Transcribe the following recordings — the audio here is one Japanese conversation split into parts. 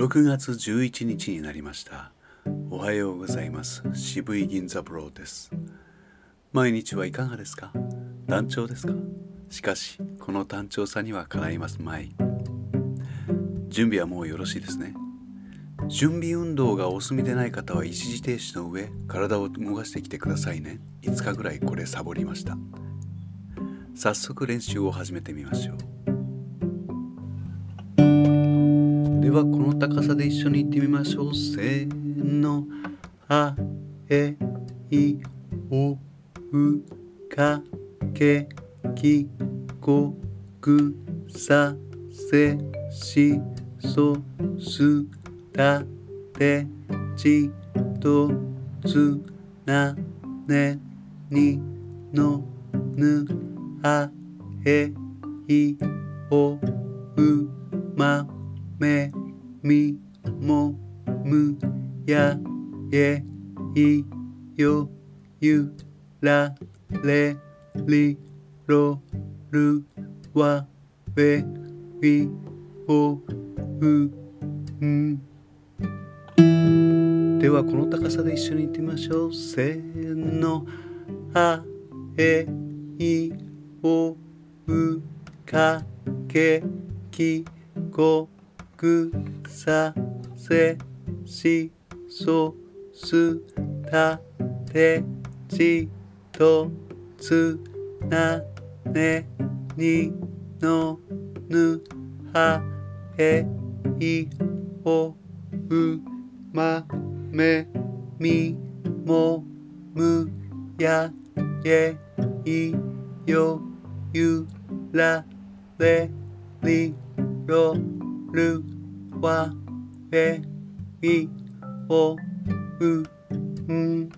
6月11日になりました。おはようございます。渋い銀座ブローです。毎日はいかがですか？単調ですか？しかしこの単調さにはかないますまい。準備はもうよろしいですね。準備運動がお済みでない方は一時停止の上体を動かしてきてくださいね。5日ぐらいこれサボりました。早速練習を始めてみましょう。ではこの高さで一緒に行ってみましょうせーの。あえいおうかけきこくさせしそすたてちとつなねにのぬあえいおうまめ。みもむやえいよゆられりろるわべいおうん。ではこの高さで一緒に言ってみましょう。せーの。あえいおうかけきこ。くさせしそすたてちとつなねにのぬはえいおうまめみもむやえいよゆられりろるわえいおう。ん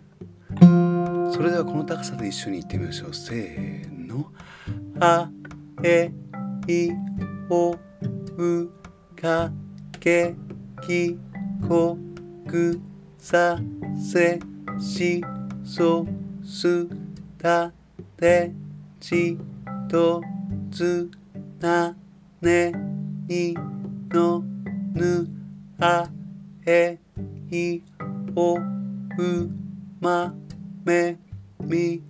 それではこの高さで一緒に言ってみましょう。せーの。あえいおう。かけきこくさせしそすたてちとつなねにのぬあえいおうまめみ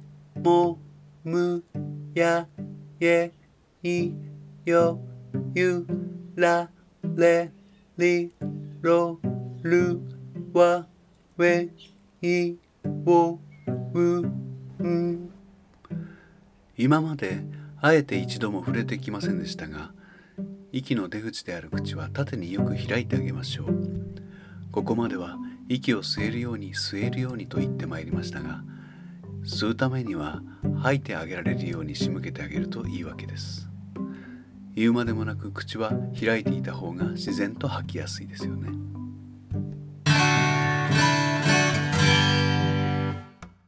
もむやえいよゆられりろるわえいおうん今まであえて一度も触れてきませんでしたが息の出口である口は縦によく開いてあげましょう。ここまでは息を吸えるように吸えるようにと言ってまいりましたが吸うためには吐いてあげられるように仕向けてあげるといいわけです。言うまでもなく口は開いていた方が自然と吐きやすいですよね。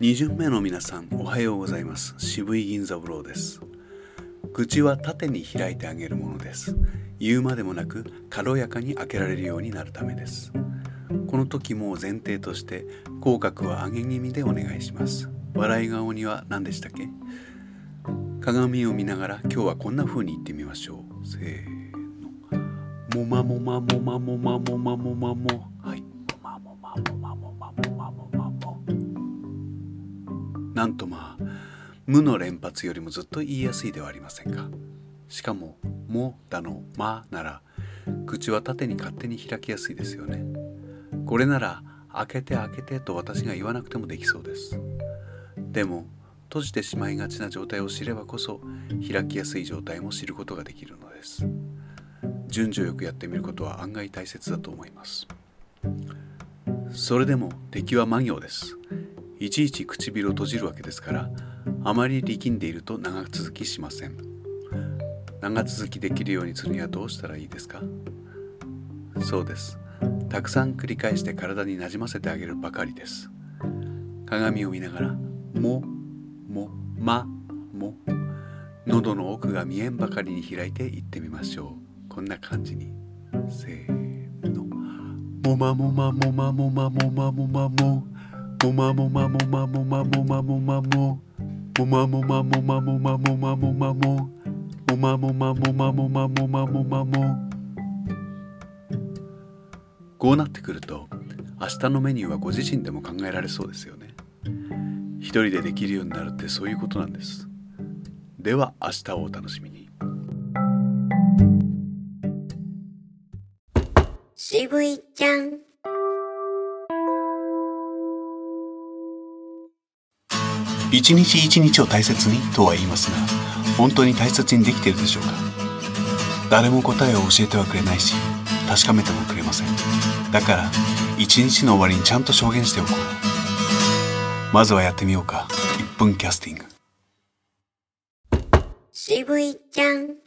2巡目の皆さんおはようございます。渋い銀座ブローです。口は縦に開いてあげるものです。言うまでもなく軽やかに開けられるようになるためです。この時も前提として口角は上げ気味でお願いします。笑い顔には何でしたっけ？鏡を見ながら今日はこんな風に言ってみましょう。せーの。もまもまもまもまもまもまも。はい。もまもまもまもまもまもまも。なんとまあ無の連発よりもずっと言いやすいではありませんか。しかも「も」だの「ま」なら口は縦に勝手に開きやすいですよね。これなら開けて開けてと私が言わなくてもできそうです。でも閉じてしまいがちな状態を知ればこそ開きやすい状態も知ることができるのです。順序よくやってみることは案外大切だと思います。それでも敵は魔行です。いちいち唇を閉じるわけですからあまり力んでいると長続きしません。長続きできるようにするにはどうしたらいいですか？そうです。たくさん繰り返して体になじませてあげるばかりです。鏡を見ながら「も」「も」「ま」「も」喉の奥が見えんばかりに開いていってみましょう。こんな感じに。せーの「もまもまもまもまもまもまも」もまもまもまもまもまもまも。もまもまもまもまもまもまももまもまもまもまもまもまもこうなってくると明日のメニューはご自身でも考えられそうですよね。一人でできるようになるってそういうことなんです。では明日をお楽しみに。渋いちゃん。一日一日を大切にとは言いますが本当に大切にできているでしょうか？誰も答えを教えてはくれないし確かめてもくれません。だから一日の終わりにちゃんと証言しておこう。まずはやってみようか。1分キャスティング。渋いちゃん。